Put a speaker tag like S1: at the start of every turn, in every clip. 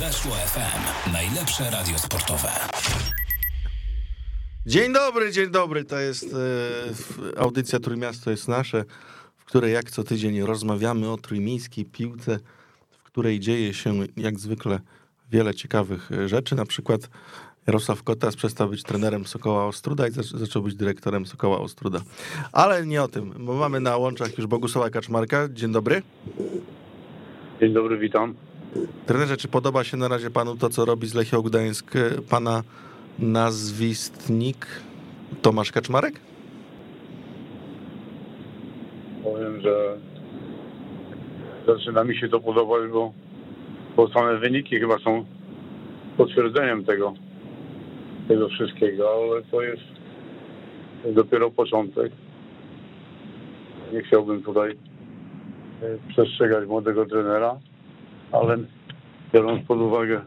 S1: Weszło FM. Najlepsze radio sportowe.
S2: Dzień dobry, dzień dobry. To jest e, audycja Trójmiasto jest nasze, w której jak co tydzień rozmawiamy o trójmiejskiej piłce, w której dzieje się jak zwykle wiele ciekawych rzeczy. Na przykład Jarosław Kotas przestał być trenerem Sokoła Ostruda i zaczął być dyrektorem Sokoła Ostruda. Ale nie o tym, bo mamy na łączach już Bogusława Kaczmarka. Dzień dobry.
S3: Dzień dobry, witam.
S2: Trenerze, czy podoba się na razie panu to, co robi z Lechią Gdańsk pana nazwistnik Tomasz Kaczmarek?
S3: Powiem, że zaczyna mi się to podobać, bo, bo same wyniki chyba są potwierdzeniem tego, tego wszystkiego, ale to jest dopiero początek. Nie chciałbym tutaj e, przestrzegać młodego trenera, ale biorąc pod uwagę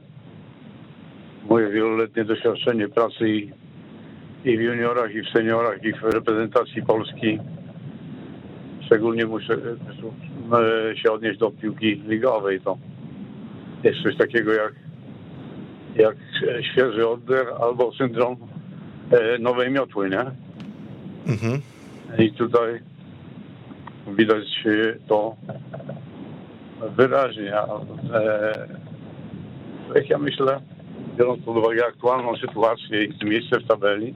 S3: moje wieloletnie doświadczenie pracy i, i w juniorach, i w seniorach, i w reprezentacji Polski, szczególnie muszę e, się odnieść do piłki ligowej, to jest coś takiego jak, jak świeży oddech albo syndrom e, nowej miotły, nie? Mhm. I tutaj widać to wyraźnie. Jak ja myślę, biorąc pod uwagę aktualną sytuację i miejsce w tabeli,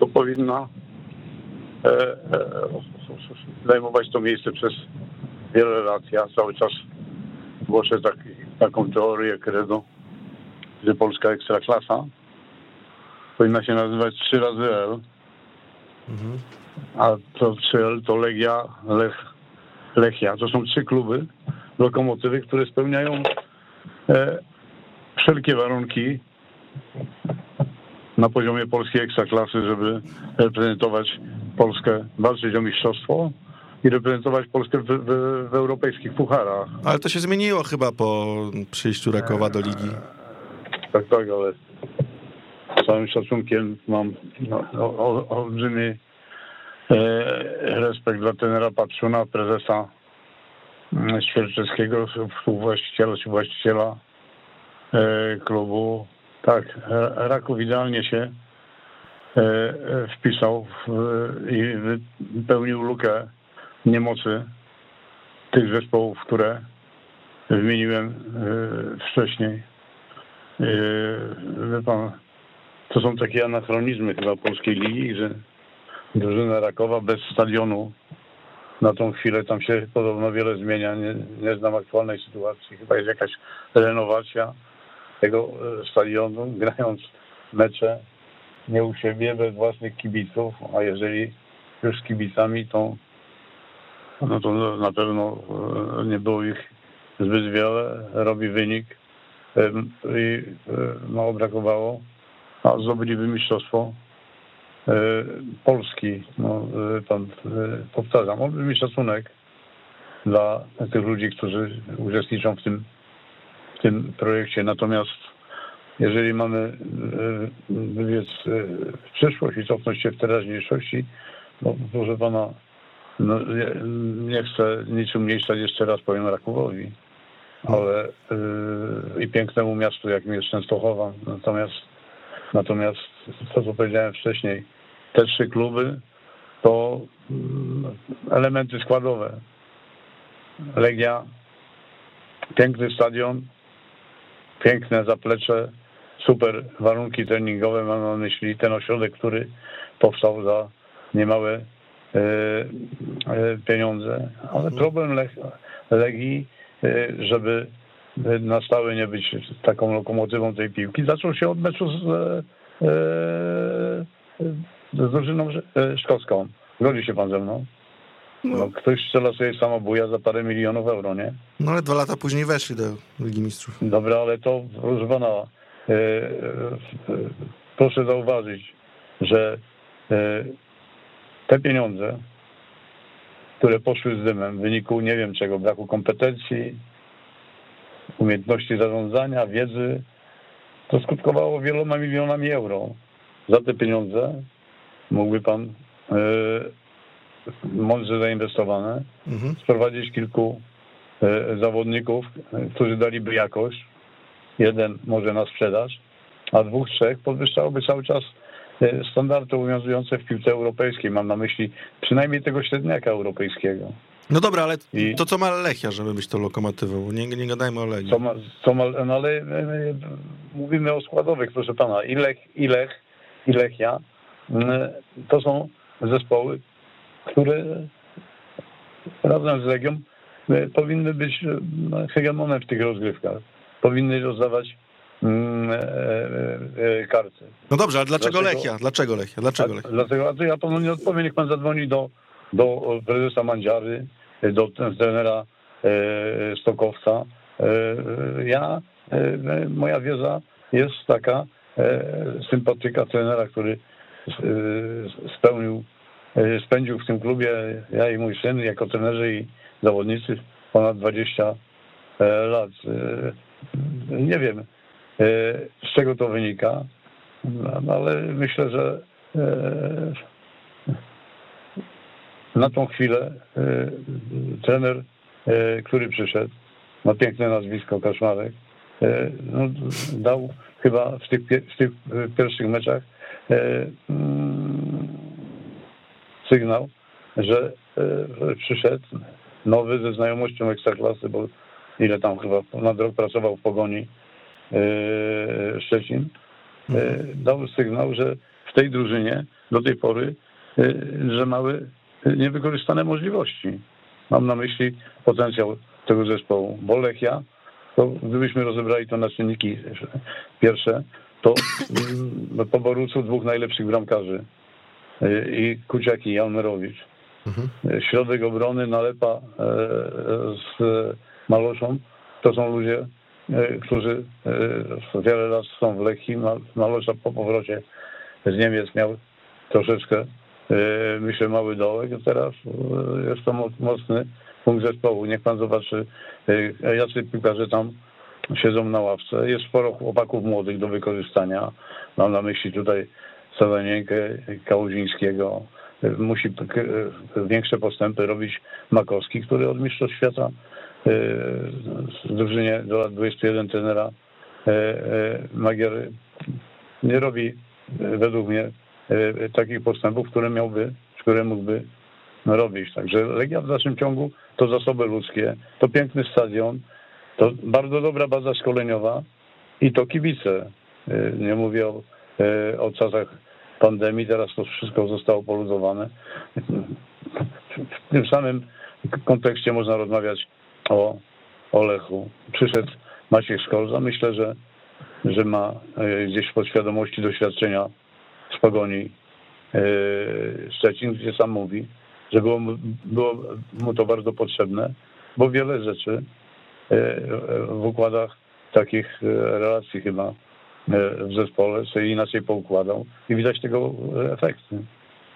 S3: to powinna e, e, zajmować to miejsce przez wiele lat. Ja cały czas głoszę tak, taką teorię credo, że polska ekstraklasa powinna się nazywać 3 razy L, mhm. a to 3L to Legia, Lech, Lechia. To są trzy kluby, lokomotywy, które spełniają e, wszelkie warunki na poziomie polskiej ekstraklasy, żeby reprezentować Polskę, walczyć o mistrzostwo i reprezentować Polskę w, w, w europejskich pucharach.
S2: Ale to się zmieniło chyba po przyjściu Rakowa do ligi.
S3: Tak, tak, ale z całym szacunkiem mam no, olbrzymi e, respekt dla tenera Patrzuna, prezesa Świerczewskiego, współwłaściciela czy właściciela E, klubu. Tak, Raków idealnie się e, e, wpisał i wypełnił lukę niemocy tych zespołów, które wymieniłem wcześniej. Wie pan, to są takie anachronizmy chyba polskiej ligi, że drużyna Rakowa bez stadionu. Na tą chwilę tam się podobno wiele zmienia. Nie, nie znam aktualnej sytuacji. Chyba jest jakaś renowacja tego e, stadionu, grając mecze nie u siebie, bez własnych kibiców, a jeżeli już z kibicami, to no to na pewno e, nie było ich zbyt wiele, robi wynik. I mało e, brakowało, a zdobyliby mistrzostwo Polski. No, pan, powtarzam, olbrzymi szacunek dla tych ludzi, którzy uczestniczą w tym tym projekcie. Natomiast jeżeli mamy e, wybiec e, w przyszłość i cofnąć się w teraźniejszości, no proszę pana, no, nie, nie chcę nic umniejszać, jeszcze raz powiem Rakowowi, ale i pięknemu miastu, jakim jest Częstochowa. Natomiast, natomiast to, co powiedziałem wcześniej, te trzy kluby to elementy składowe. Legia, piękny stadion, piękne zaplecze, super warunki treningowe. Mam na myśli ten ośrodek, który powstał za niemałe e, e, pieniądze. Ale mhm. problem Legii, e, żeby na stałe nie być taką lokomotywą tej piłki, zaczął się od meczu z, z drużyną szkocką. Zgodzi się pan ze mną? No. no, ktoś strzela sobie samobuja za parę milionów euro, nie?
S2: No ale dwa lata później weszli do Ligi Mistrzów.
S3: Dobra, ale to, proszę pana, e, e, proszę zauważyć, że e, te pieniądze, które poszły z dymem w wyniku nie wiem czego, braku kompetencji, umiejętności zarządzania, wiedzy, to skutkowało wieloma milionami euro. Za te pieniądze mógłby pan e, mądrze zainwestowane, mhm. sprowadzić kilku e, zawodników, którzy daliby jakość jeden może na sprzedaż, a dwóch, trzech podwyższałoby cały czas e, standardy obowiązujące w piłce europejskiej. Mam na myśli przynajmniej tego średniaka europejskiego.
S2: No dobra, ale
S3: I-
S2: to co ma Lechia, żeby być tą lokomotywą? Nie, nie gadajmy o Legii.
S3: Co ma, co ma, no ale e, e, mówimy o składowych, proszę pana. I Lech, i Lech, i Lechia mm, to są zespoły, które razem z Legią e, powinny być e, hegemonem w tych rozgrywkach. Powinny rozdawać mm, karty.
S2: No dobrze, ale dlaczego,
S3: Dlaczego-
S2: Lechia? Dlaczego Lechia? Dlaczego
S3: A,
S2: Lechia?
S3: dlatego, a to ja panu nie odpowiem, niech pan zadzwoni do, do prezesa Mandziary, do trenera e, Stokowca. E, e, ja, e, moja wiedza jest taka, sympatyka trenera, który spełnił, spędził w tym klubie, ja i mój syn, jako trenerzy i zawodnicy ponad 20 e, lat. Nie wiem, z czego to wynika, no, ale myślę, że na tą chwilę e, trener, e, który przyszedł, ma piękne nazwisko Kaszmarek, e, no, dał chyba w tych, w tych pierwszych meczach mm, sygnał, że przyszedł nowy ze znajomością ekstraklasy, bo ile tam chyba ponad rok pracował w Pogoni Szczecin, e, dał sygnał, że w tej drużynie do tej pory, że mały niewykorzystane możliwości. Mam na myśli potencjał tego zespołu, bo Lechia, to gdybyśmy rozebrali to na czynniki pierwsze, to po Borucu dwóch najlepszych bramkarzy e, i Kuciak i Jalmerowicz. E, Środek obrony Nalepa e, z Maloszą to są ludzie, którzy wiele lat są w Lechii. Ma- Malosza po powrocie z Niemiec miał troszeczkę, myślę, mały dołek. a Teraz e, jest to mo- mocny punkt zespołu. Niech pan zobaczy, e, jacy piłkarze tam siedzą na ławce. Jest sporo chłopaków młodych do wykorzystania. Mam na myśli tutaj Sawanienkę, Kałuzińskiego. Musi większe postępy robić Makowski, który od Mistrzostw Świata e, w drużynie do lat 21 trenera e, e, Magier nie robi e, według mnie e, takich postępów, które miałby, które mógłby robić. Także Legia w dalszym ciągu to zasoby ludzkie, to piękny stadion, to bardzo dobra baza szkoleniowa i to kibice. E, Nie mówię o, e, o czasach pandemii, teraz to wszystko zostało poluzowane. W tym samym kontekście można rozmawiać o, o Lechu. Przyszedł Maciek Skorza. Myślę, że, że ma e, gdzieś w podświadomości doświadczenia pogoni e, Szczecin, gdzie sam mówi, że było, mu- było mu to bardzo potrzebne, bo wiele rzeczy e, w układach takich e, relacji chyba w zespole sobie inaczej poukładał i widać tego efekty.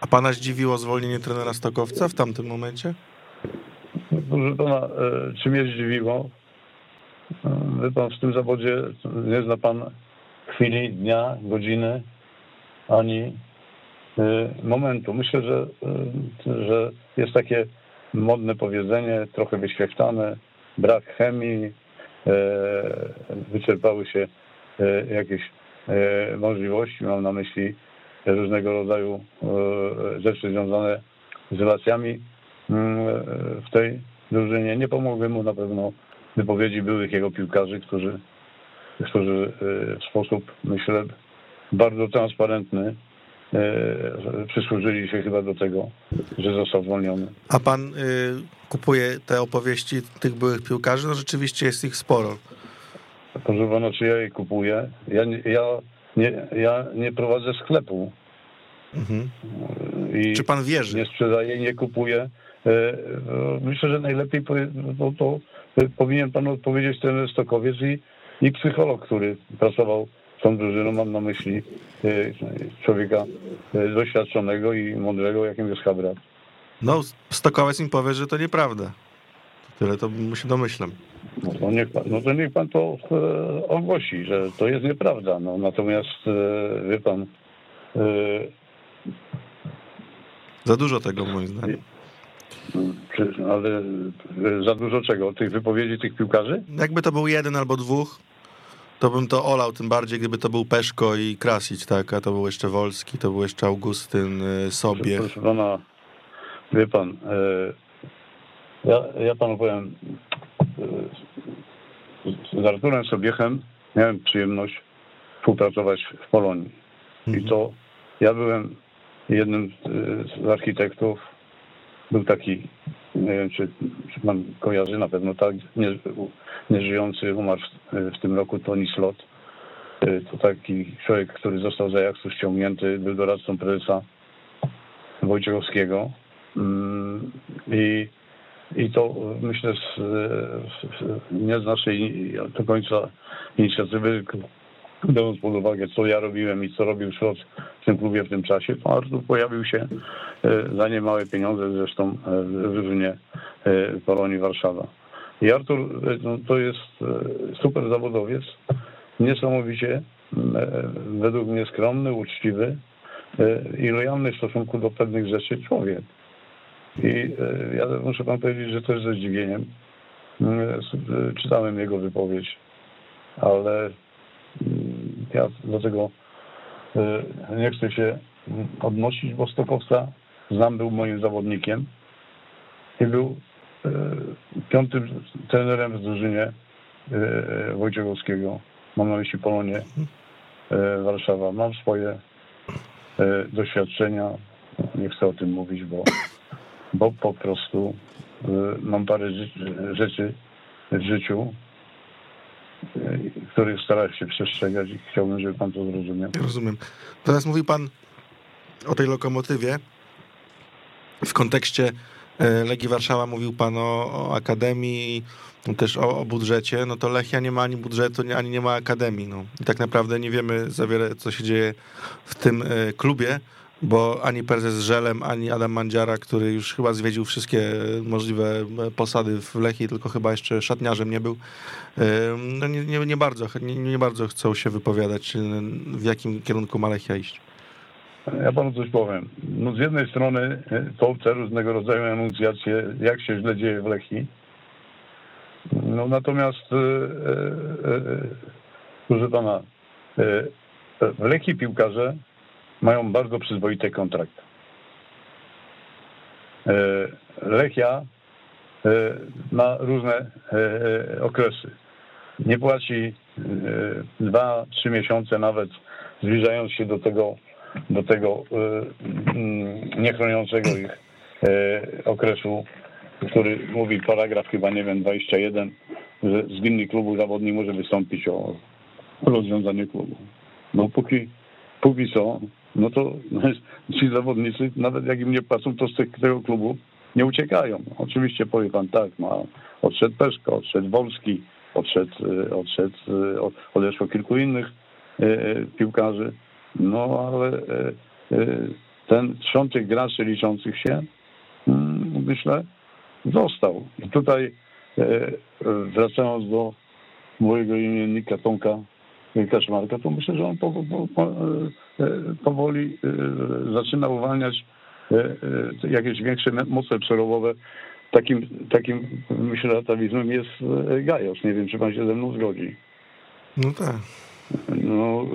S2: A pana zdziwiło zwolnienie trenera Stokowca w tamtym momencie?
S3: Proszę pana, czy mnie zdziwiło? Wie pan, w tym zawodzie nie zna pan chwili, dnia, godziny, ani e, momentu. Myślę, że, e, że jest takie modne powiedzenie, trochę wyświechtane, brak chemii, e, wyczerpały się jakieś możliwości, mam na myśli różnego rodzaju rzeczy związane z relacjami w tej drużynie. Nie pomogły mu na pewno wypowiedzi byłych jego piłkarzy, którzy, którzy w sposób, myślę, bardzo transparentny e, przysłużyli się chyba do tego, że został zwolniony.
S2: A pan y, kupuje te opowieści tych byłych piłkarzy? No rzeczywiście jest ich sporo.
S3: Proszę pana, czy ja je kupuję? Ja, nie- ja, nie, ja nie prowadzę sklepu
S2: Mhm. Czy pan wierzy?
S3: nie sprzedaję, nie kupuję. E, Myślę, że najlepiej to, to e, powinien pan odpowiedzieć trener Stokowiec i, i psycholog, który pracował tą drużyną. Mam na myśli e, człowieka e, doświadczonego i mądrego, jakim jest Habrat.
S2: No, Stokowiec mi powie, że to nieprawda. Tyle, to mu się domyślam.
S3: No to niech pan, no to, niech pan to e, ogłosi, że to jest nieprawda. No, natomiast e, wie pan,
S2: Za dużo tego moim zdaniem.
S3: ale za dużo czego? Tych wypowiedzi tych piłkarzy?
S2: Jakby to był jeden albo dwóch, to bym to olał, tym bardziej gdyby to był Peszko i Krasić, tak, a to był jeszcze Wolski, to był jeszcze Augustyn, y, Sobie.
S3: Proszę pana, wie pan, e, ja, ja panu powiem, e, z Arturem Sobiechem miałem przyjemność współpracować w Polonii. I to ja byłem jednym z architektów. Był taki, nie wiem czy, czy pan kojarzy, na pewno tak, nie, nieżyjący, umarł w, w tym roku Tony Slot. E, To taki człowiek, który został z Ajaxu ściągnięty, był doradcą prezesa Wojciechowskiego. Mm, I, i to myślę z, z, nie z naszej do końca inicjatywy, biorąc pod uwagę, co ja robiłem i co robił Szrot w tym klubie w tym czasie, to Artur pojawił się e, za niemałe pieniądze, zresztą e, w drużynie e, Polonii Warszawa. I Artur no, to jest super zawodowiec, niesamowicie, według mnie skromny, uczciwy i lojalny w stosunku do pewnych rzeczy człowiek. I ja muszę pan powiedzieć, że też ze zdziwieniem czytałem jego wypowiedź, ale ja do tego e, nie chcę się odnosić, bo Stokowca znam, był moim zawodnikiem i był e, piątym trenerem w drużynie e, Wojciechowskiego. Mam na myśli Polonię Warszawa. Mam swoje doświadczenia. Nie chcę o tym mówić, bo, bo po prostu mam parę rzeczy w życiu, których starałem się przestrzegać i chciałbym, żeby pan to zrozumiał.
S2: Rozumiem. Teraz mówił pan o tej lokomotywie. W kontekście e, Legii Warszawa mówił pan o, o akademii, też o, o budżecie. No to Lechia nie ma ani budżetu, ani nie ma akademii. No. I tak naprawdę nie wiemy za wiele, co się dzieje w tym e, klubie, bo ani prezes Żelem, ani Adam Mandziara, który już chyba zwiedził wszystkie możliwe e, posady w Lechii, tylko chyba jeszcze szatniarzem nie był, e, no nie, nie, nie, bardzo, nie, nie bardzo chcą się wypowiadać, w jakim kierunku ma Lechia iść.
S3: Ja panu coś powiem. No z jednej strony e, to te różnego rodzaju enuncjacje, jak się źle dzieje w Lechii. No natomiast, e, e, e, proszę pana, e, w Lechii piłkarze mają bardzo przyzwoite kontrakty. E, Lechia e, ma różne e, okresy. Nie płaci e, dwa, trzy miesiące nawet zbliżając się do tego do tego mm, niechroniącego ich okresu, który mówi paragraf chyba, nie wiem, 21, że z gminy klubu zawodnik może wystąpić o rozwiązanie klubu. No póki, póki co, no to ci zawodnicy, nawet jak im nie płacą, to z te- tego klubu nie uciekają. Oczywiście powie pan tak, ma, odszedł Peszko, odszedł Wolski, odszedł, y, odszedł, y, od- odeszło kilku innych y, piłkarzy. No ale ten trzątek graczy liczących się, mm, myślę, został. I tutaj wracając do mojego imiennika Tomka Kaczmarka, to myślę, że on po, po, po, e, powoli e, zaczyna uwalniać e, jakieś większe moce przerobowe. Takim, takim myślę, atawizmem jest Gajos. Nie wiem, czy pan się ze mną zgodzi.
S2: No tak.
S3: No,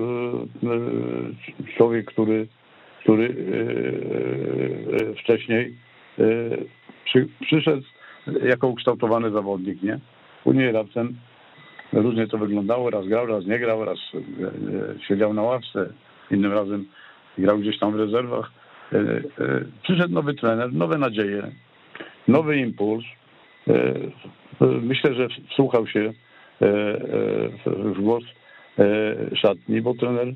S3: człowiek, który, który wcześniej przy, przyszedł jako ukształtowany zawodnik, nie? Później raptem różnie to wyglądało, raz grał, raz nie grał, raz e, e, siedział na ławce, innym razem grał gdzieś tam w rezerwach. E, Przyszedł nowy trener, nowe nadzieje, nowy impuls. Myślę, że wsłuchał się w głos szatni, bo trener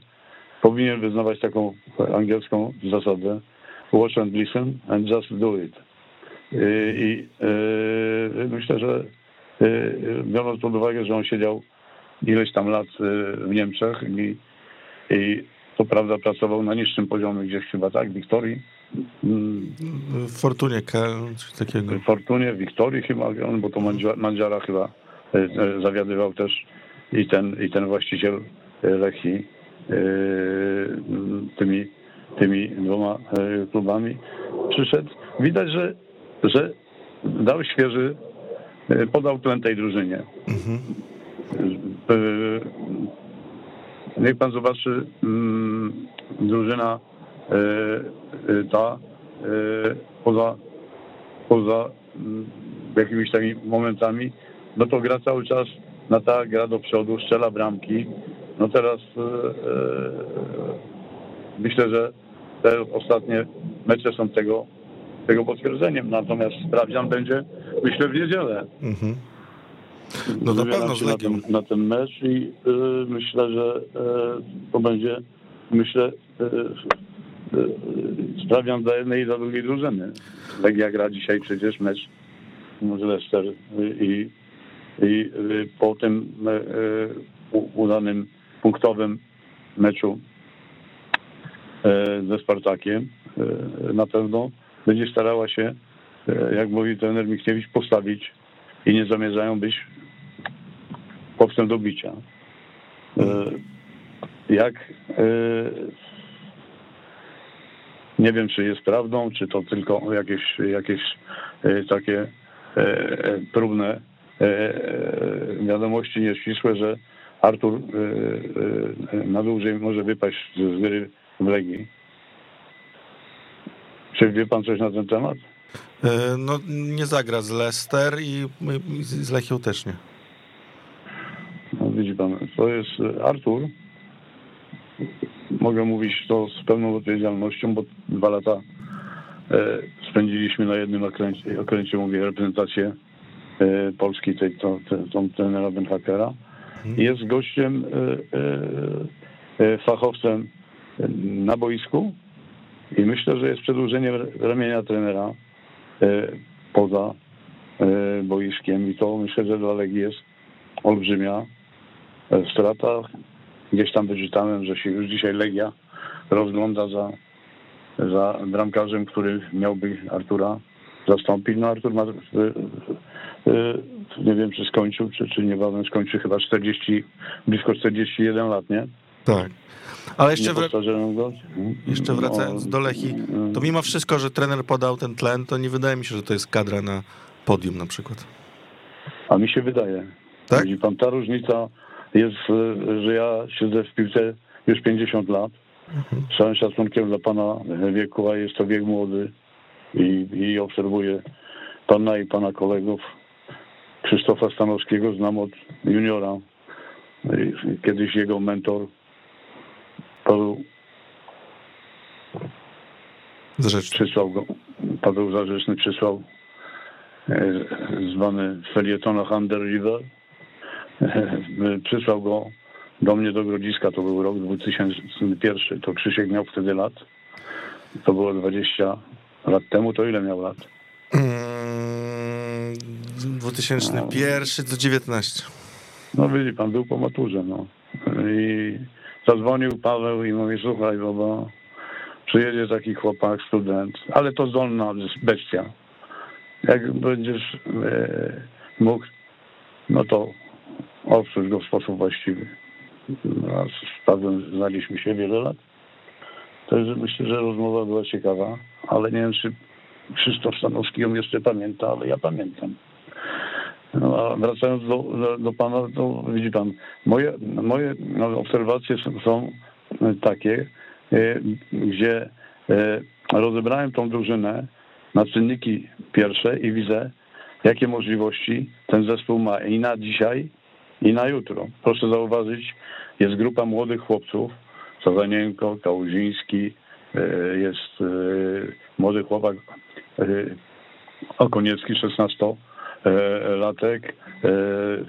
S3: powinien wyznawać taką angielską zasadę watch and listen and just do it. I myślę, że biorąc pod uwagę, że on siedział ileś tam lat e, w Niemczech i, i to prawda pracował na niższym poziomie gdzieś chyba tak, w Wiktorii, mm,
S2: W Fortunie, Keln, coś takiego.
S3: w Fortunie, w Wiktorii chyba, bo to Mandzia- Mandziara chyba zawiadywał też i ten, i ten właściciel Lechii m, tymi, tymi dwoma klubami przyszedł. Widać, że, że dał świeży, podał tlen tej drużynie. niech pan zobaczy, mm, drużyna ta poza, poza mm, jakimiś takimi momentami, no to gra cały czas na tak, gra do przodu, strzela bramki. No teraz myślę, że te ostatnie mecze są tego, tego potwierdzeniem. Natomiast sprawdzian będzie, myślę, w niedzielę. Mhm.
S2: No na pewno z
S3: na ten, na ten mecz i y, myślę, że y, to będzie, myślę, y, y sprawdzian dla jednej i dla drugiej drużyny. Legia gra dzisiaj przecież mecz z Leicester i, i po tym udanym punktowym meczu ze Spartakiem na pewno będzie starała się, jak mówi trener Michniewicz, postawić i nie zamierzają być powstęp do bicia. E, jak e, nie wiem, czy jest prawdą, czy to tylko jakieś, jakieś e, takie próbne wiadomości nieścisłe, że Artur na dłużej może wypaść z gry w Legii. Czy wie pan coś na ten temat?
S2: No nie zagra z Leicester i z Lechią też nie
S3: widzi pan, to jest e, Artur. Mogę mówić to z pełną odpowiedzialnością, bo dwa lata e, spędziliśmy na jednym okręcie, okręcie mówię, reprezentację e, Polski, tej, to, tą trenera Benhakera. Mhm. Jest gościem, fachowcem na boisku i myślę, że jest przedłużeniem ramienia trenera poza boiskiem i to myślę, że dla Legii jest olbrzymia strata. Gdzieś tam wyczytałem, że się już dzisiaj Legia rozgląda za, za bramkarzem, który miałby Artura zastąpić. No Artur ma, nie wiem czy skończył, czy, czy niebawem skończy chyba 40, blisko 41 lat, nie?
S2: Tak. Ale jeszcze, wr- jeszcze wracając no, do Lechi, to mimo wszystko, że trener podał ten tlen, to nie wydaje mi się, że to jest kadra na podium na przykład.
S3: A mi się wydaje. Tak? Widzi pan, ta różnica jest, że ja siedzę w piłce już 50 lat. Z całym szacunkiem dla pana wieku, a jest to wiek młody i, i obserwuję pana i pana kolegów. Krzysztofa Stanowskiego znam od juniora. Kiedyś jego mentor Paweł przysłał go, Paweł Zarzeczny przysłał e, zwany felietonach Under River przysłał go do mnie do Grodziska, to był rok 2001, to Krzysiek miał wtedy lat. To było 20 lat temu, to ile miał lat?
S2: 2001 do 19.
S3: No widzi pan, był po maturze, no. I zadzwonił Paweł i mówi, słuchaj, bo przyjedzie taki chłopak, student, ale to zdolna bestia. Jak będziesz e, mógł, no to obsłuż go w sposób właściwy. No, z Pawłem znaliśmy się wiele lat. Także myślę, że rozmowa była ciekawa, ale nie wiem, czy Krzysztof Stanowski ją jeszcze pamięta, ale ja pamiętam. No, a wracając do, do, do pana, to widzi pan, moje, moje no, obserwacje są, są e, takie, e, gdzie e, rozebrałem tą drużynę na czynniki pierwsze i widzę, jakie możliwości ten zespół ma i na dzisiaj, i na jutro. Proszę zauważyć, jest grupa młodych chłopców, Sazanienko, Kałuziński, jest młody chłopak Okoniecki, 16 E, Latek e,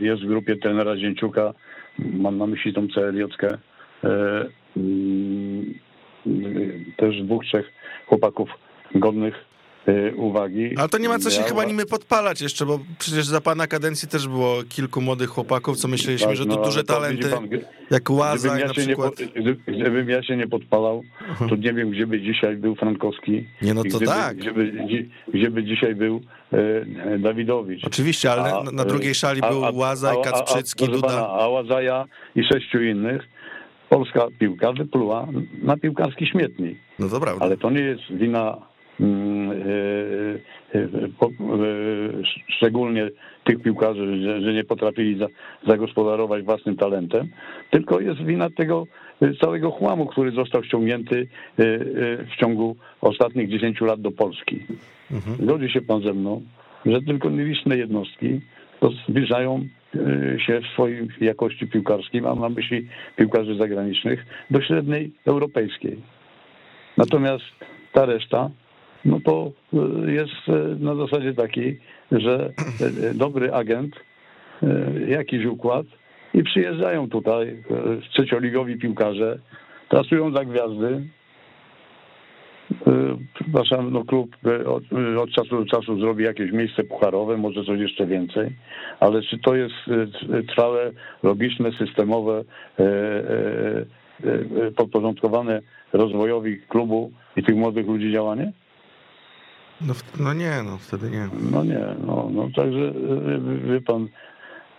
S3: jest w grupie trenera Zięciuka, mam na myśli tą Celiotkę, e, mm, też dwóch, trzech chłopaków godnych uwagi.
S2: Ale to nie ma co się ja chyba nimi podpalać jeszcze, bo przecież za pana kadencji też było kilku młodych chłopaków, co myśleliśmy, tak, że to no, duże to talenty, pan, jak Łaza ja na przykład.
S3: Nie, gdybym ja się nie podpalał, to nie wiem, gdzie by dzisiaj był Frankowski.
S2: Nie, no to tak.
S3: Gdzie, by, gdzie, by dzisiaj był e, Dawidowicz.
S2: Oczywiście, ale a, na, drugiej szali a, był Łaza i Kacprzycki, a, Duda. Pana,
S3: a Łazaja i sześciu innych. Polska piłka wypluła na piłkarski śmietnik.
S2: No to prawda.
S3: Ale to nie jest wina e, e, e, szczególnie tych piłkarzy, że, że nie potrafili za, zagospodarować własnym talentem, tylko jest wina tego całego chłamu, który został ściągnięty w ciągu ostatnich 10 lat do Polski. Zgodzi się pan ze mną, że tylko nieliczne jednostki to zbliżają się w swojej jakości piłkarskiej, mam na myśli piłkarzy zagranicznych, do średniej europejskiej. Natomiast ta reszta, no to e, jest e, na zasadzie takiej, że e, dobry agent, jakiś układ i przyjeżdżają tutaj trzecioligowi piłkarze, pracują za gwiazdy, Przepraszam, no klub od, od czasu do czasu zrobi jakieś miejsce pucharowe, może coś jeszcze więcej, ale czy to jest trwałe, logiczne, systemowe, podporządkowane rozwojowi klubu i tych młodych ludzi działanie?
S2: No, no nie, no wtedy nie.
S3: No nie, no, no także e, wie pan,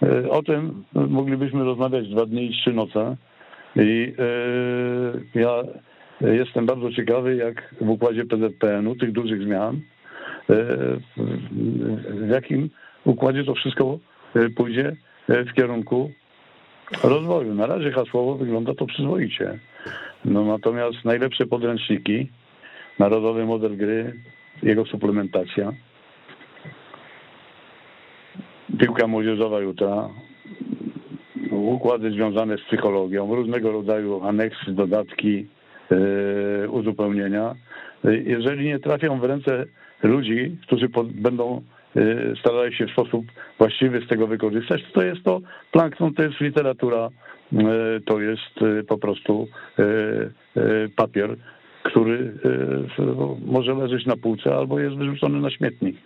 S3: e, o tym moglibyśmy rozmawiać dwa dni i trzy noce i e, ja jestem bardzo ciekawy, jak w układzie PZPN-u, tych dużych zmian, e, w- jakim układzie to wszystko pójdzie w kierunku rozwoju. Na razie hasłowo wygląda to przyzwoicie. No natomiast najlepsze podręczniki, narodowy model gry, jego suplementacja, piłka młodzieżowa jutra, układy związane z psychologią, różnego rodzaju aneksy, dodatki, e, uzupełnienia. Jeżeli nie trafią w ręce ludzi, którzy po, będą e, starali się w sposób właściwy z tego wykorzystać, to jest to plankton, to jest literatura, e, to jest e, po prostu e, e, papier, który e, może leżeć na półce albo jest wyrzucony na śmietnik.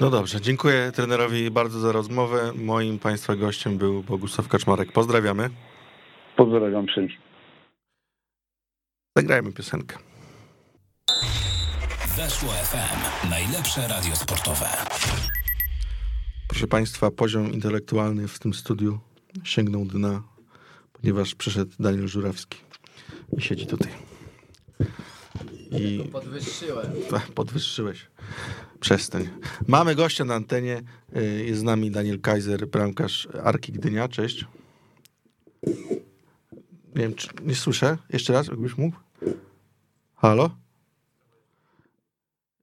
S2: No dobrze, dziękuję trenerowi bardzo za rozmowę. Moim Państwa gościem był Bogusław Kaczmarek. Pozdrawiamy.
S3: Pozdrawiam wszystkich.
S2: Zagrajmy piosenkę.
S1: Weszło FM. Najlepsze radio sportowe.
S2: Proszę Państwa, poziom intelektualny w tym studiu sięgnął dna, ponieważ przyszedł Daniel Żurawski i siedzi tutaj. I
S4: Podwyższyłem.
S2: Ach, podwyższyłeś. Przestań. Mamy gościa na antenie. Y, Jest z nami Daniel Kaiser, bramkarz Arki Gdynia. Cześć. Nie wiem, czy nie słyszę. Jeszcze raz, jakbyś mógł. Halo?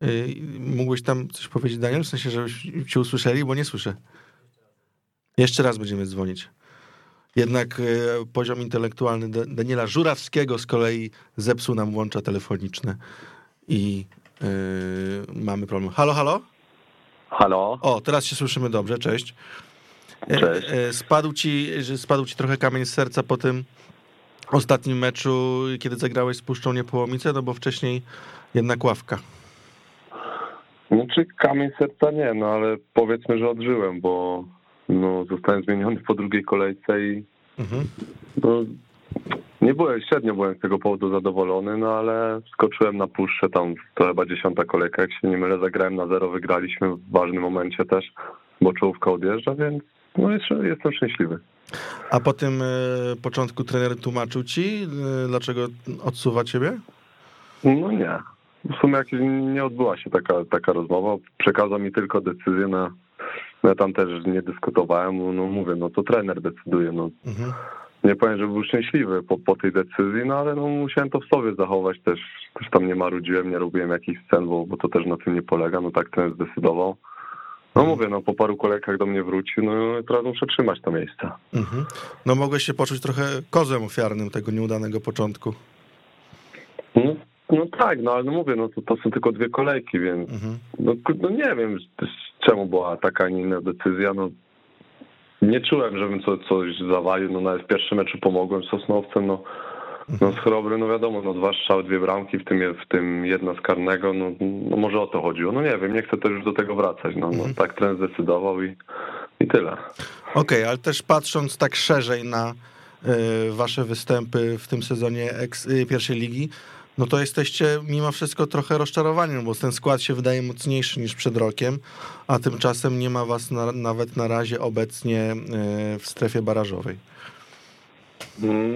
S2: Y, Mógłbyś tam coś powiedzieć, Daniel? W sensie, żebyś cię usłyszeli, bo nie słyszę. Jeszcze raz będziemy dzwonić. Jednak y, poziom intelektualny Da- Daniela Żurawskiego z kolei zepsuł nam łącza telefoniczne i y, mamy problem. Halo, halo?
S5: Halo?
S2: O, teraz się słyszymy dobrze, cześć. E,
S5: Cześć.
S2: e, Spadł ci, spadł ci trochę kamień z serca po tym ostatnim meczu, kiedy zagrałeś z Puszczą Niepołomice, no bo wcześniej jednak ławka.
S5: No czy kamień serca nie, no ale powiedzmy, że odżyłem, bo no, zostałem zmieniony po drugiej kolejce i
S2: Mhm.
S5: no, nie byłem, średnio byłem z tego powodu zadowolony, no ale skoczyłem na puszczę, tam to chyba dziesiąta kolejka, jak się nie mylę, zagrałem na zero, wygraliśmy w ważnym momencie też, bo czołówka odjeżdża, więc no jeszcze jestem szczęśliwy.
S2: A po tym e, początku trener tłumaczył ci, e, dlaczego odsuwa ciebie?
S5: No nie. W sumie jak nie odbyła się taka, taka rozmowa, przekazał mi tylko decyzję na. No ja tam też nie dyskutowałem, no mówię, no to trener decyduje. No.
S2: Mhm.
S5: Nie powiem, że był szczęśliwy po, po tej decyzji, no ale no musiałem to w sobie zachować też. Też tam nie marudziłem, nie robiłem jakichś scen, bo, bo to też na tym nie polega, no tak trener zdecydował. No mówię, no po paru kolejkach do mnie wrócił, no teraz muszę trzymać to miejsce.
S2: Mhm. No mogłeś się poczuć trochę kozłem ofiarnym tego nieudanego początku.
S5: No, tak, no ale no mówię, no to, to są tylko dwie kolejki, więc
S2: Mhm.
S5: No, no nie wiem czemu była taka, a nie inna decyzja. No, nie czułem, żebym co, coś zawalił. No nawet w pierwszym meczu pomogłem Sosnowcem. No, no z Chrobry, no wiadomo, no dwa strzały, dwie bramki, w tym, w tym jedna z karnego. No, no może o to chodziło. No nie wiem, nie chcę też już do tego wracać. No, no tak trener zdecydował i, i tyle.
S2: Okej, ale też patrząc tak szerzej na y, wasze występy w tym sezonie y, pierwszej ligi, no to jesteście mimo wszystko trochę rozczarowaniem, bo ten skład się wydaje mocniejszy niż przed rokiem, a tymczasem nie ma was na, nawet na razie obecnie y, w strefie barażowej.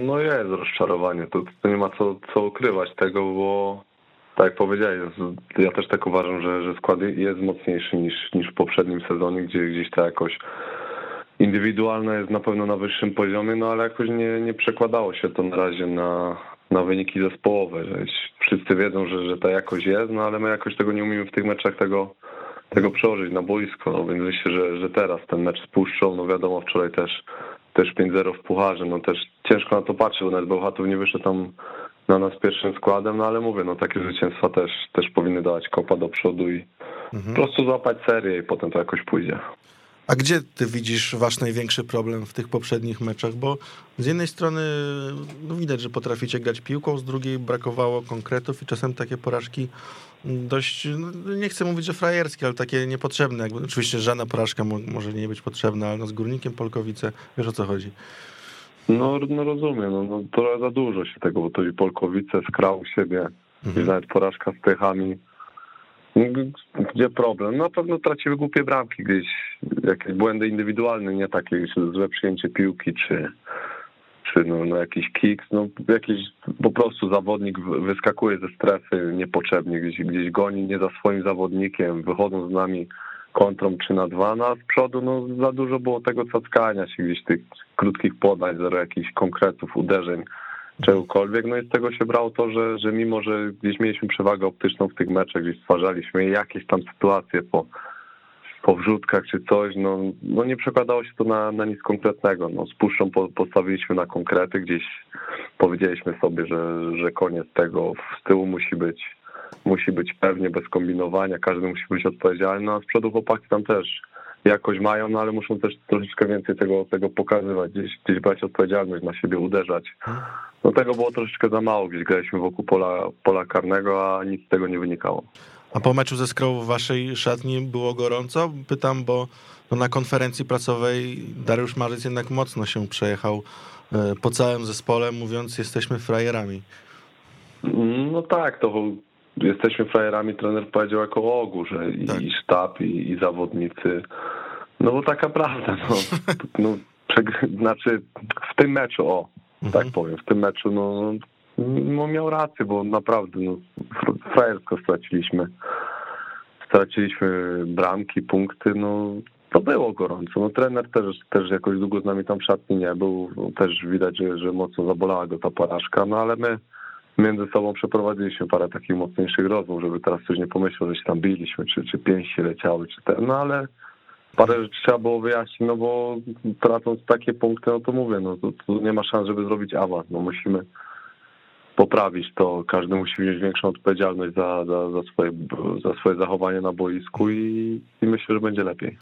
S5: No jest rozczarowanie, to, to nie ma co, co ukrywać tego, bo tak jak powiedziałeś, ja też tak uważam, że, że skład jest mocniejszy niż, niż w poprzednim sezonie, gdzie gdzieś ta jakoś indywidualna jest na pewno na wyższym poziomie, no ale jakoś nie, nie przekładało się to na razie na, na wyniki zespołowe, że wszyscy wiedzą, że, że ta jakość jest, no ale my jakoś tego nie umiemy w tych meczach tego, tego przełożyć na boisko, no więc myślę, że, że teraz ten mecz spuszczą, no wiadomo, wczoraj też też 5-0 w Pucharze, no też ciężko na to patrzeć, bo nawet Bełchatów nie wyszedł tam na nas pierwszym składem, no ale mówię, no takie zwycięstwa też, też powinny dawać kopa do przodu i mhm. po prostu złapać serię i potem to jakoś pójdzie.
S2: A gdzie ty widzisz wasz największy problem w tych poprzednich meczach? Bo z jednej strony no widać, że potraficie grać piłką, z drugiej brakowało konkretów i czasem takie porażki dość, no nie chcę mówić, że frajerskie, ale takie niepotrzebne. Jakby, oczywiście żadna porażka może nie być potrzebna, ale no z Górnikiem Polkowice, wiesz o co chodzi.
S5: No, no rozumiem, no, no to za dużo się tego, bo to i Polkowice skrał siebie, mhm. i nawet porażka z Tychami gdzie problem? Na pewno tracimy głupie bramki gdzieś, jakieś błędy indywidualne, nie takie złe przyjęcie piłki, czy, czy no, no jakiś kick, no jakiś po prostu zawodnik wyskakuje ze strefy niepotrzebnie, gdzieś, gdzieś goni nie za swoim zawodnikiem, wychodzą z nami kontrą 3 na 2, no a z przodu no, za dużo było tego cackania się gdzieś tych krótkich podań, zero jakichś konkretów, uderzeń czegokolwiek. No i z tego się brało to, że, że mimo, że gdzieś mieliśmy przewagę optyczną w tych meczach, gdzieś stwarzaliśmy jakieś tam sytuacje po, po wrzutkach czy coś, no, no nie przekładało się to na, na nic konkretnego. No, z puszczą po, postawiliśmy na konkrety, gdzieś powiedzieliśmy sobie, że, że koniec tego, z tyłu musi być musi być pewnie bez kombinowania, każdy musi być odpowiedzialny, no, a z przodu chłopaki tam też jakoś mają, no ale muszą też troszeczkę więcej tego, tego pokazywać, gdzieś, gdzieś brać odpowiedzialność na siebie, uderzać. No tego było troszeczkę za mało, gdzieś graliśmy wokół pola, pola karnego, a nic z tego nie wynikało.
S2: A po meczu ze Skrą w waszej szatni było gorąco? Pytam, bo no na konferencji prasowej Dariusz Marzec jednak mocno się przejechał e, po całym zespole, mówiąc jesteśmy frajerami.
S5: No tak, to jesteśmy frajerami, trener powiedział jako ogół, że i, tak. i sztab, i, i, zawodnicy. No bo taka prawda, no. no znaczy w tym meczu, o, tak mhm. tak powiem, w tym meczu, no, no miał rację, bo naprawdę, no, frajersko straciliśmy. Straciliśmy bramki, punkty, no to było gorąco. No trener też, też jakoś długo z nami tam w szatni nie był. No, też widać, że, że mocno zabolała go ta porażka, no ale my między sobą przeprowadziliśmy parę takich mocniejszych rozmów, żeby teraz ktoś nie pomyślał, że się tam biliśmy, czy, czy pięści leciały, czy ten, no ale parę rzeczy trzeba było wyjaśnić, no bo tracąc takie punkty, no to mówię, no to, to nie ma szans, żeby zrobić awans, no musimy poprawić to, każdy musi wziąć większą odpowiedzialność za, za, za, swoje, za swoje zachowanie na boisku i, i myślę, że będzie lepiej.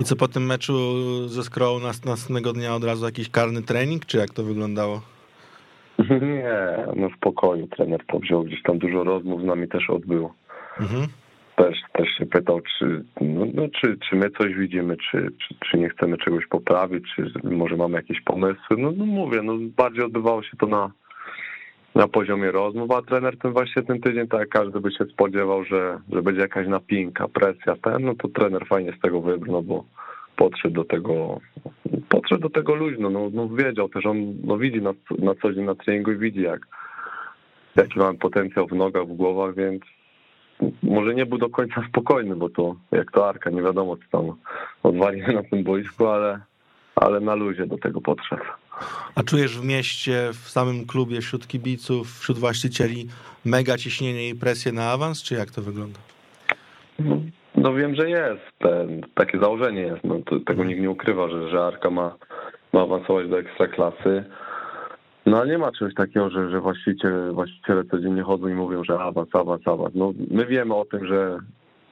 S2: I co po tym meczu ze Skrą następnego dnia od razu jakiś karny trening, czy jak to wyglądało?
S5: Nie, no w pokoju trener to wziął, gdzieś tam dużo rozmów z nami też odbył. Mhm. Też, też się pytał, czy, no, no, czy, czy my coś widzimy, czy, czy, czy nie chcemy czegoś poprawić, czy może mamy jakieś pomysły. No, no mówię, no bardziej odbywało się to na, na poziomie rozmów, a trener ten właśnie ten tydzień, tak jak każdy by się spodziewał, że, że będzie jakaś napinka, presja, ten, no to trener fajnie z tego wybrnął, bo podszedł do tego, podszedł do tego luźno, no, no wiedział też, on no, widzi na, na co dzień na treningu i widzi jak, jaki mamy potencjał w nogach, w głowach, więc może nie był do końca spokojny, bo to jak to Arka, nie wiadomo co tam odwalimy na tym boisku, ale, ale na luzie do tego podszedł.
S2: A czujesz w mieście, w samym klubie, wśród kibiców, wśród właścicieli mega ciśnienie i presję na awans, czy jak to wygląda?
S5: No, no wiem, że jest. Ten, takie założenie jest. No, to, tego nikt nie ukrywa, że, że Arka ma, ma awansować do ekstraklasy. No ale nie ma czegoś takiego, że, że właściciele, właściciele codziennie chodzą i mówią, że awans, awans, awans. No, my wiemy o tym, że,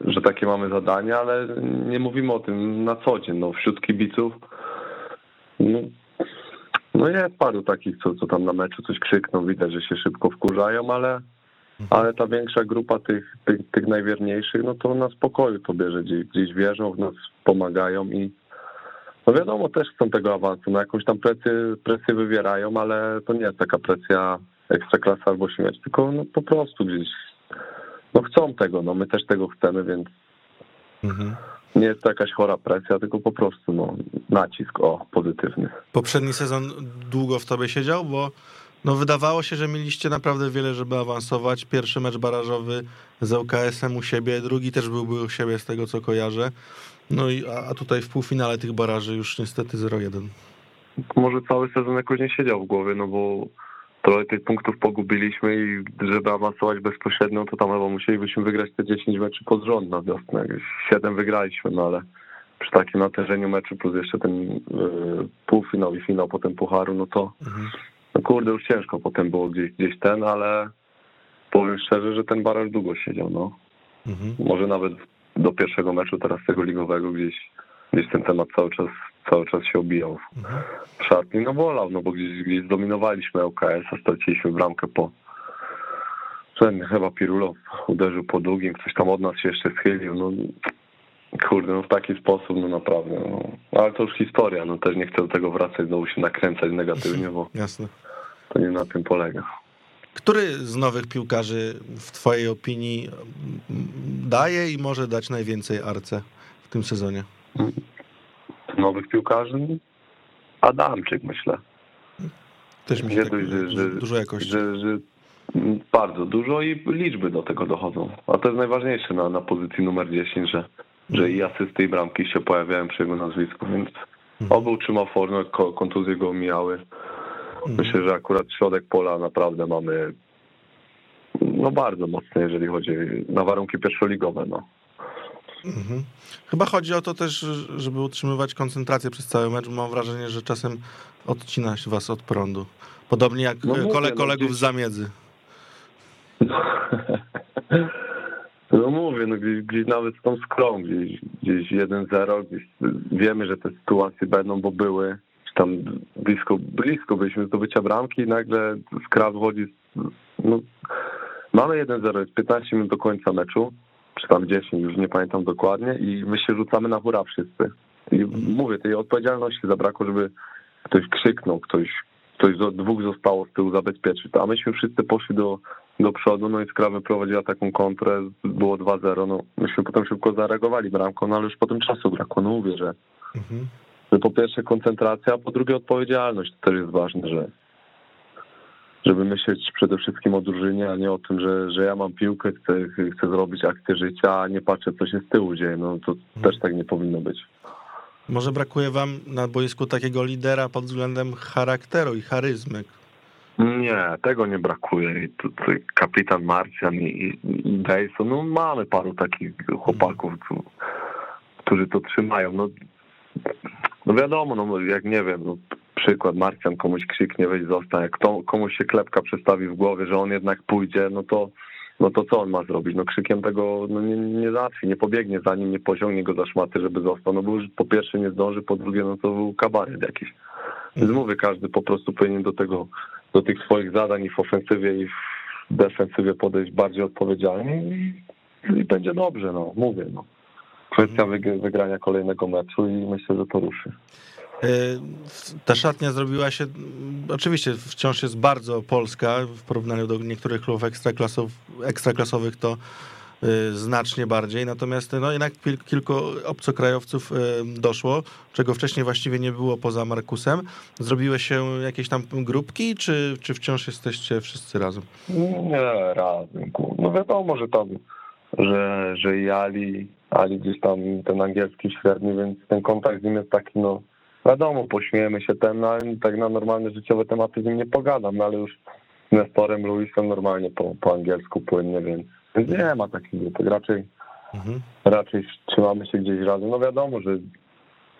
S5: że takie mamy zadania, ale nie mówimy o tym na co dzień. No, wśród kibiców no, no jest paru takich, co, co tam na meczu coś krzykną, widać, że się szybko wkurzają, ale Mhm. ale ta większa grupa tych, tych, tych najwierniejszych, no to na spokoju to bierze, gdzieś, gdzieś wierzą, w nas pomagają i no wiadomo, też chcą tego awansu, no jakąś tam presję, presję wywierają, ale to nie jest taka presja ekstraklasa albo śmierć, tylko no po prostu gdzieś no chcą tego, no my też tego chcemy, więc mhm. nie jest to jakaś chora presja, tylko po prostu no nacisk, o, pozytywny.
S2: Poprzedni sezon długo w tobie siedział, bo no wydawało się, że mieliście naprawdę wiele, żeby awansować. Pierwszy mecz barażowy z ŁKS-em u siebie, drugi też byłby u siebie z tego, co kojarzę. No i a tutaj w półfinale tych baraży już niestety 0-1.
S5: Może cały sezon jakoś nie siedział w głowie, no bo trochę tych punktów pogubiliśmy i żeby awansować bezpośrednio, to tam chyba musielibyśmy wygrać te 10 meczy pod rząd na wiosnę. 7 wygraliśmy, no ale przy takim natężeniu meczu plus jeszcze ten yy, półfinał i finał potem pucharu, no to mhm. no kurde, już ciężko potem było gdzieś, gdzieś ten, ale powiem szczerze, że ten baraż długo siedział, no. Mhm. Może nawet do pierwszego meczu teraz tego ligowego gdzieś, gdzieś ten temat cały czas cały czas się obijał mhm. w szatni. No wolał, no bo gdzieś, gdzieś zdominowaliśmy LKS, a straciliśmy bramkę po ten chyba Pirulow uderzył po długim, ktoś tam od nas się jeszcze schylił, no kurde, no w taki sposób, no naprawdę, no. Ale to już historia, no też nie chcę do tego wracać, znowu się nakręcać negatywnie, bo
S2: Jasne.
S5: to nie na tym polega.
S2: Który z nowych piłkarzy w twojej opinii daje i może dać najwięcej arce w tym sezonie?
S5: nowych piłkarzy? Adamczyk, myślę.
S2: Też mi się tak, że, że, dużo jakości.
S5: Że, że bardzo dużo i liczby do tego dochodzą. A to jest najważniejsze na, na pozycji numer 10, że, że i asysty i bramki się pojawiają przy jego nazwisku, więc mhm. oby utrzymał formę, kontuzje go omijały. Mhm. Myślę, że akurat środek pola naprawdę mamy no bardzo mocny, jeżeli chodzi na warunki pierwszoligowe. No.
S2: Mhm. Chyba chodzi o to też, żeby utrzymywać koncentrację przez cały mecz. Mam wrażenie, że czasem odcina się was od prądu. Podobnie jak no mówię, kole, no kolegów no gdzieś... z zamiedzy.
S5: No mówię, no gdzieś, gdzieś nawet z tą skrą, gdzieś, gdzieś 1-0, gdzieś wiemy, że te sytuacje będą, bo były. Tam blisko, blisko byliśmy zdobycia bramki i nagle skra wychodzi. No, mamy 1-0, jest 15 minut do końca meczu czy tam 10, już nie pamiętam dokładnie i my się rzucamy na hura wszyscy. I mówię, tej odpowiedzialności zabrakło, żeby ktoś krzyknął, ktoś, ktoś dwóch zostało z tyłu zabezpieczyć. A myśmy wszyscy poszli do, do przodu, no i Skra prowadziła taką kontrę, było 2-0, no myśmy potem szybko zareagowali bramką, no ale już potem czasu brakło, no mówię, że, mhm. Że po pierwsze koncentracja, a po drugie odpowiedzialność, to też jest ważne, że żeby myśleć przede wszystkim o drużynie, a nie o tym, że, że ja mam piłkę, chcę, chcę zrobić akcję życia, a nie patrzę, co się z tyłu dzieje. No to hmm. też tak nie powinno być.
S2: Może brakuje wam na boisku takiego lidera pod względem charakteru i charyzmy?
S5: Nie, tego nie brakuje. I kapitan Marcian i, i Dejson, no mamy paru takich chłopaków, hmm. którzy to trzymają. No, no wiadomo, no jak nie wiem, no, przykład, Marcjan komuś krzyknie, weź zostań, jak to, komuś się klepka przestawi w głowie, że on jednak pójdzie, no to no to co on ma zrobić? No krzykiem tego no nie, nie załatwi, nie pobiegnie za nim, nie poziągnie go za szmaty, żeby został. No bo już po pierwsze nie zdąży, po drugie no to był kabaret jakiś. Więc mówię, każdy po prostu powinien do tego, do tych swoich zadań i w ofensywie i w defensywie podejść bardziej odpowiedzialnie i, i będzie dobrze, no mówię, no. Kwestia wygrania kolejnego meczu i myślę, że to ruszy.
S2: E, ta szatnia zrobiła się, oczywiście wciąż jest bardzo polska w porównaniu do niektórych klubów ekstraklasów, ekstraklasowych to e, znacznie bardziej, natomiast no jednak kilku obcokrajowców e, doszło, czego wcześniej właściwie nie było poza Markusem. Zrobiły się jakieś tam grupki, czy, czy wciąż jesteście wszyscy razem?
S5: Nie, razem. No wiadomo, że tam, że, że i Ali, gdzieś tam ten angielski średni, więc ten kontakt z nim jest taki no wiadomo, pośmiejemy się ten, no, tak na normalne życiowe tematy z nim nie pogadam, no, ale już z Nestorem Luisem normalnie po, po angielsku płynnie, więc, więc nie ma takich grupek. Raczej, mhm. raczej trzymamy się gdzieś razem. No wiadomo, że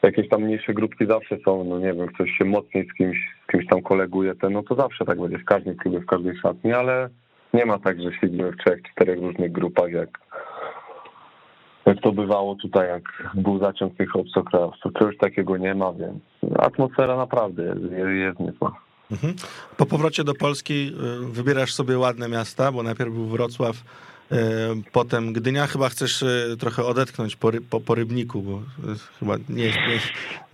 S5: jakieś tam mniejsze grupki zawsze są, no nie wiem, ktoś się mocniej z kimś, z kimś tam koleguje, ten, no to zawsze tak będzie w każdym klubie, w każdej szatni, ale nie ma tak, że siedzimy w trzech, czterech różnych grupach, jak, jak to bywało tutaj, jak był zaciąg tych obcokrajowców. Czegoś takiego nie ma, więc atmosfera naprawdę jest, jest niezła. Mhm.
S2: Po powrocie do Polski y, wybierasz sobie ładne miasta, bo najpierw był Wrocław, y, potem Gdynia. Chyba chcesz y, trochę odetchnąć po, po, po Rybniku, bo chyba nie nie,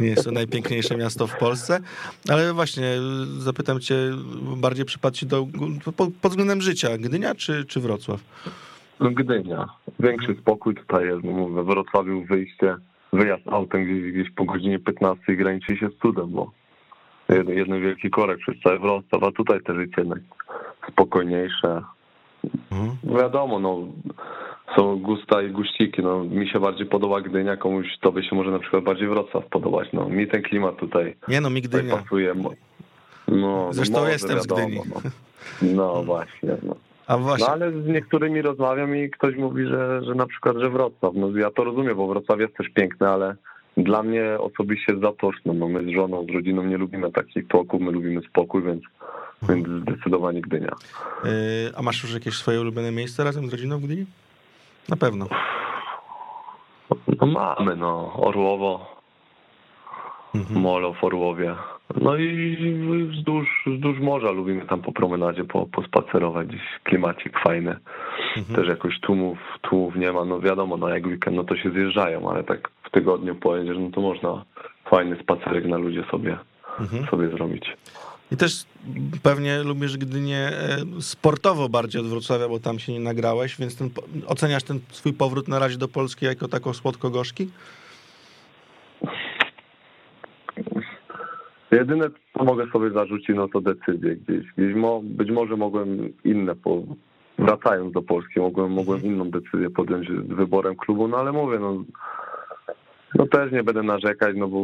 S2: nie jest to najpiękniejsze miasto w Polsce. Ale właśnie zapytam cię, bardziej przypadł ci do, pod względem życia, Gdynia czy, czy Wrocław?
S5: No Gdynia. Większy spokój tutaj jest. No mówię, w Wrocławiu wyjście, wyjazd autem gdzieś, gdzieś po godzinie 15 graniczy się z cudem, bo jeden, jeden wielki korek przez cały Wrocław, a tutaj też jest jednak spokojniejsze.
S2: Mhm.
S5: Wiadomo, no są gusta i guściki, no mi się bardziej podoba Gdynia, komuś tobie się może na przykład bardziej Wrocław podobać, no mi ten klimat tutaj,
S2: Nie no, mi Gdynia.
S5: pasuje. No, no
S2: Zresztą jestem z
S5: wiadomo,
S2: Gdyni.
S5: No, no właśnie, no.
S2: A
S5: No
S2: właśnie,
S5: ale z niektórymi rozmawiam i ktoś mówi, że, że na przykład, że Wrocław. No ja to rozumiem, bo Wrocław jest też piękny, ale dla mnie osobiście zatoczno. No my z żoną, z rodziną nie lubimy takich tłoków, my lubimy spokój, więc, więc zdecydowanie Gdynia.
S2: yy, a masz już jakieś swoje ulubione miejsce razem z rodziną w Gdyni? Na pewno.
S5: No mamy, no Orłowo,
S2: Mhm.
S5: Molo w Orłowie. No i wzdłuż, wzdłuż morza lubimy tam po promenadzie po, pospacerować, gdzieś klimacik fajny.
S2: Mhm.
S5: Też jakoś tłumów, tłumów nie ma, no wiadomo, no jak weekend, no to się zjeżdżają, ale tak w tygodniu pojedziesz, no to można fajny spacerek na ludzie sobie,
S2: Mhm.
S5: sobie zrobić.
S2: I też pewnie lubisz Gdynię e, sportowo bardziej od Wrocławia, bo tam się nie nagrałeś, więc ten, oceniasz ten swój powrót na razie do Polski jako tako słodko-gorzki?
S5: Jedyne, co mogę sobie zarzucić, no to decyzje gdzieś. gdzieś mo, być może mogłem inne, po, wracając do Polski, mogłem, mogłem inną decyzję podjąć z wyborem klubu, no ale mówię, no, no też nie będę narzekać, no bo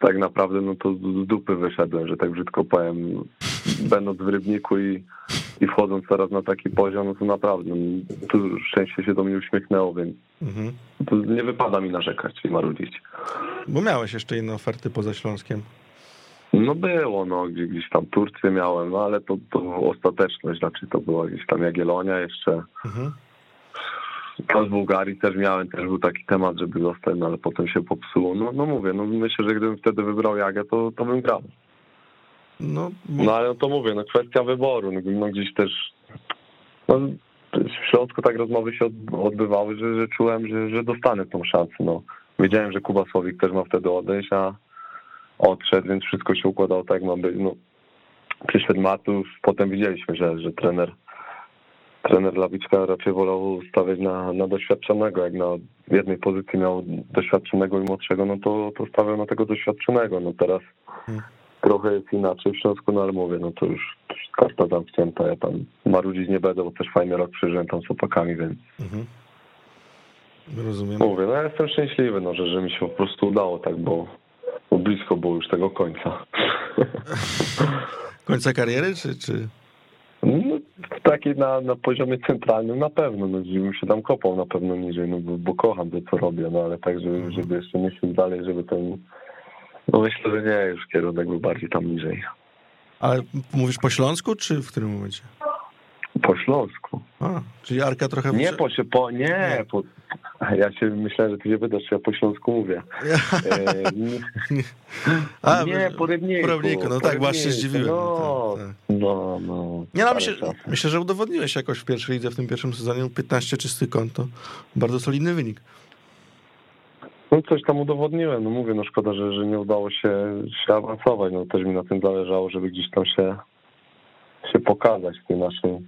S5: tak naprawdę no to z dupy wyszedłem, że tak brzydko powiem, będąc w Rybniku i, i wchodząc teraz na taki poziom, no to naprawdę, no, tu szczęście się do mnie uśmiechnęło, więc
S2: Mhm.
S5: nie wypada mi narzekać i marudzić.
S2: Bo miałeś jeszcze inne oferty poza Śląskiem.
S5: No było, no gdzieś, tam Turcję miałem, no ale to, to ostateczność, znaczy to była gdzieś tam Jagiellonia jeszcze.
S2: Mhm.
S5: Tam z Bułgarii też miałem, też był taki temat, żeby zostać, no ale potem się popsuło. No, no mówię, no myślę, że gdybym wtedy wybrał Jagę, to, to bym grał.
S2: No,
S5: No ale to mówię, no kwestia wyboru, no, no gdzieś też, no w Śląsku tak rozmowy się od- odbywały, że, że czułem, że, że dostanę tą szansę, no. Wiedziałem, że Kuba Słowik też ma wtedy odejść, a odszedł, więc wszystko się układało tak, ma być, no. Przyszedł Matusz, potem widzieliśmy, że, że trener trener Lawiczka raczej wolał stawiać na, na doświadczonego. Jak na jednej pozycji miał doświadczonego i młodszego, no to, to stawiał na tego doświadczonego. No teraz
S2: Hmm.
S5: trochę jest inaczej w Śląsku, no ale mówię, no to już karta zamknięta. Ja tam marudzić nie będę, bo też fajny rok przeżyłem tam z opakami, więc
S2: Mhm. Rozumiem.
S5: mówię, no ja jestem szczęśliwy, no, że, że mi się po prostu udało tak, bo blisko było już tego końca.
S2: Końca kariery, czy... czy...
S5: No, taki na, na poziomie centralnym na pewno, no, żebym się tam kopał na pewno niżej, no bo, bo kocham to, co robię, no ale tak, żeby, żeby jeszcze myśleć dalej, żeby ten... No myślę, że nie, już kierunek był bardziej tam niżej.
S2: Ale mówisz po śląsku, czy w którym momencie?
S5: Po Śląsku.
S2: A, czyli Arka trochę...
S5: Nie po się, po, nie, po... Ja się myślałem, że ty się pytasz, czy ja po Śląsku mówię. E, nie,
S2: A,
S5: nie, po Rybniku.
S2: po Rybniku, no
S5: po
S2: tak, właśnie zdziwiłem,
S5: No,
S2: tak, tak.
S5: no, no.
S2: Nie no, myślę, myślę, że udowodniłeś jakoś w pierwszej lidze w tym pierwszym sezonie 15 czystych kąt, to bardzo solidny wynik.
S5: No coś tam udowodniłem, no mówię, no szkoda, że, że nie udało się, się awansować, no też mi na tym zależało, żeby gdzieś tam się, się pokazać w tej naszej,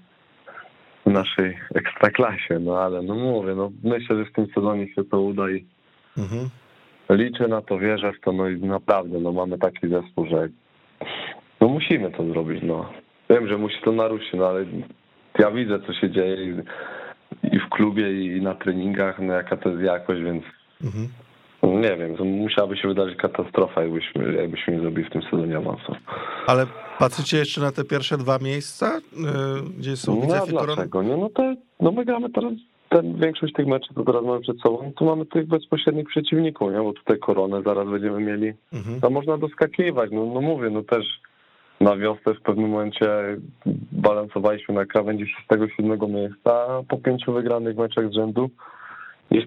S5: w naszej ekstraklasie, no ale no mówię, no myślę, że w tym sezonie się to uda i
S2: Mhm.
S5: liczę na to, wierzę w to, no i naprawdę, no mamy taki zespół, że no musimy to zrobić, no. Wiem, że musi to naruszyć, no ale ja widzę, co się dzieje i, i w klubie, i na treningach, no jaka to jest jakość, więc
S2: Mhm.
S5: nie wiem, musiałaby się wydarzyć katastrofa, jakbyśmy, jakbyśmy nie zrobili w tym sezonie awansu.
S2: Ale patrzycie jeszcze na te pierwsze dwa miejsca, yy, gdzie są
S5: No
S2: Widzew i
S5: dlaczego? Nie, no to no my gramy teraz ten, większość tych meczów, co teraz mamy przed sobą, to mamy tych bezpośrednich przeciwników, nie? bo tutaj koronę zaraz będziemy mieli.
S2: Mhm.
S5: Tam można doskakiwać, no, no mówię, no też na wiosnę w pewnym momencie balansowaliśmy na krawędzi 6-7 miejsca, po pięciu wygranych meczach z rzędu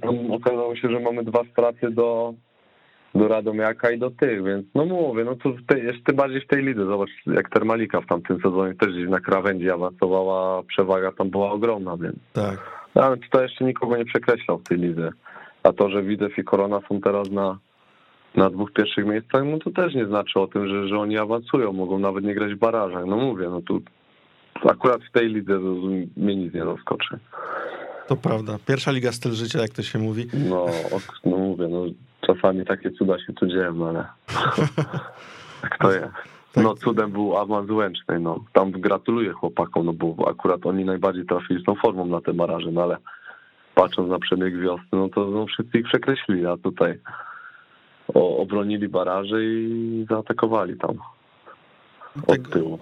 S5: tam okazało się, że mamy dwa straty do, do Radomiaka i do tych, więc no mówię, no to tej, jeszcze bardziej w tej lidze, zobacz jak Termalika w tamtym sezonie też gdzieś na krawędzi awansowała, przewaga tam była ogromna, więc
S2: Tak.
S5: no, ale tutaj jeszcze nikogo nie przekreślał w tej lidze. A to, że Widew i Korona są teraz na, na dwóch pierwszych miejscach, no to też nie znaczy o tym, że, że oni awansują, mogą nawet nie grać w barażach. No mówię, no tu akurat w tej lidze mnie nic nie zaskoczy.
S2: To prawda. Pierwsza liga styl życia, jak to się mówi.
S5: No, no mówię, no czasami takie cuda się tu dzieją, ale tak to jest.
S2: Tak.
S5: No cudem był awans Łęcznej, no. Tam gratuluję chłopakom, no bo akurat oni najbardziej trafili z tą formą na te baraże, no ale patrząc na przebieg wiosny, no to no, wszyscy ich przekreślili, a tutaj o, obronili baraże i zaatakowali tam
S2: Tego,
S5: tyłu.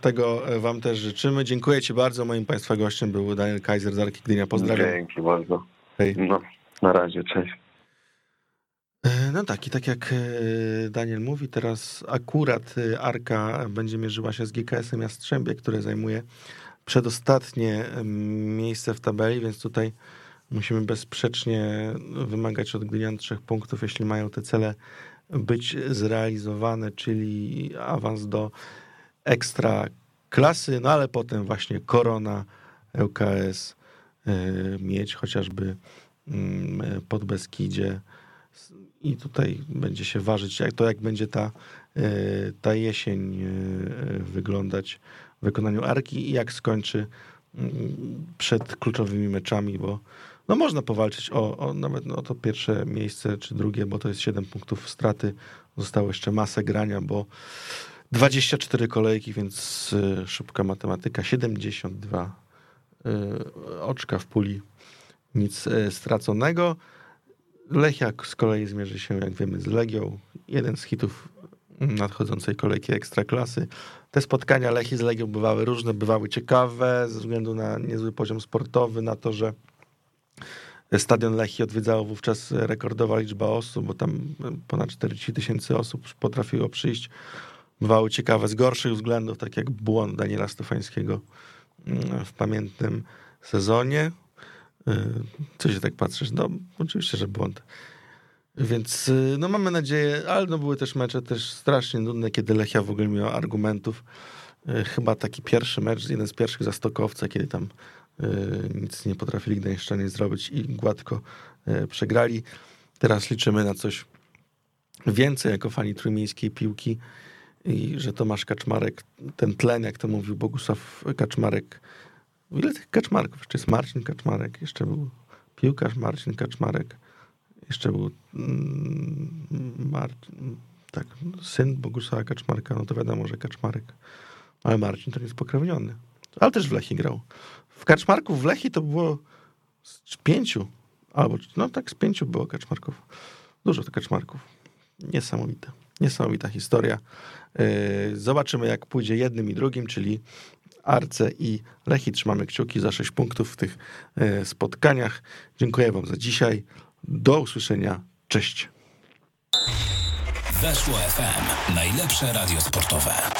S2: tego e, wam też życzymy. Dziękuję ci bardzo. Moim państwa gościem był Daniel Kaiser z Arki Gdynia. Pozdrawiam.
S5: Dzięki bardzo.
S2: Hej.
S5: No, na razie, cześć.
S2: E, No tak, i tak jak e, Daniel mówi, teraz akurat Arka będzie mierzyła się z GKS-em Jastrzębie, które zajmuje przedostatnie miejsce w tabeli, więc tutaj musimy bezsprzecznie wymagać od Gdynian trzech punktów, jeśli mają te cele być zrealizowane, czyli awans do ekstra klasy, no ale potem właśnie Korona, ŁKS, e, mieć chociażby mm, pod Beskidzie. I tutaj będzie się ważyć jak to, jak będzie ta, e, ta jesień e, wyglądać w wykonaniu Arki i jak skończy mm, przed kluczowymi meczami, bo no można powalczyć o, o nawet no, to pierwsze miejsce czy drugie, bo to jest 7 punktów straty. Zostało jeszcze masę grania, bo 24 kolejki, więc y, szybka matematyka, 72 y, oczka w puli, nic y, straconego. Lechiak z kolei zmierzy się, jak wiemy, z Legią. Jeden z hitów nadchodzącej kolejki Ekstraklasy. Te spotkania Lechi z Legią bywały różne, bywały ciekawe ze względu na niezły poziom sportowy, na to, że Stadion Lechi odwiedzało wówczas rekordowa liczba osób, bo tam ponad 40 tysięcy osób potrafiło przyjść. Bywały ciekawe z gorszych względów, tak jak błąd Daniela Stefańskiego mm, w pamiętnym sezonie. Y, Co się tak patrzysz? No, oczywiście, że błąd. Więc y, no mamy nadzieję, ale no były też mecze też strasznie nudne, kiedy Lechia w ogóle miała argumentów. Chyba taki pierwszy mecz, jeden z pierwszych za Stokowca, kiedy tam nic nie potrafili Gdańszczanie zrobić i gładko y, przegrali. Teraz liczymy na coś więcej jako fani trójmiejskiej piłki i że Tomasz Kaczmarek, ten tlen, jak to mówił Bogusław Kaczmarek, ile tych Kaczmarków? Jeszcze jest Marcin Kaczmarek, jeszcze był piłkarz Marcin Kaczmarek, jeszcze był mm, Marcin, tak, syn Bogusława Kaczmarka, no to wiadomo, że Kaczmarek, ale Marcin to jest pokrewniony, ale też w Lechi grał. W Kaczmarku w Lechi to było z pięciu, albo no tak z pięciu było Kaczmarków. Dużo to Kaczmarków. Niesamowite. Niesamowita historia. Yy, Zobaczymy, jak pójdzie jednym i drugim, czyli Arce i Lechi. Trzymamy kciuki za 6 punktów w tych yy, spotkaniach. Dziękuję Wam za dzisiaj. Do usłyszenia. Cześć.
S1: Weszło FM. Najlepsze radio sportowe.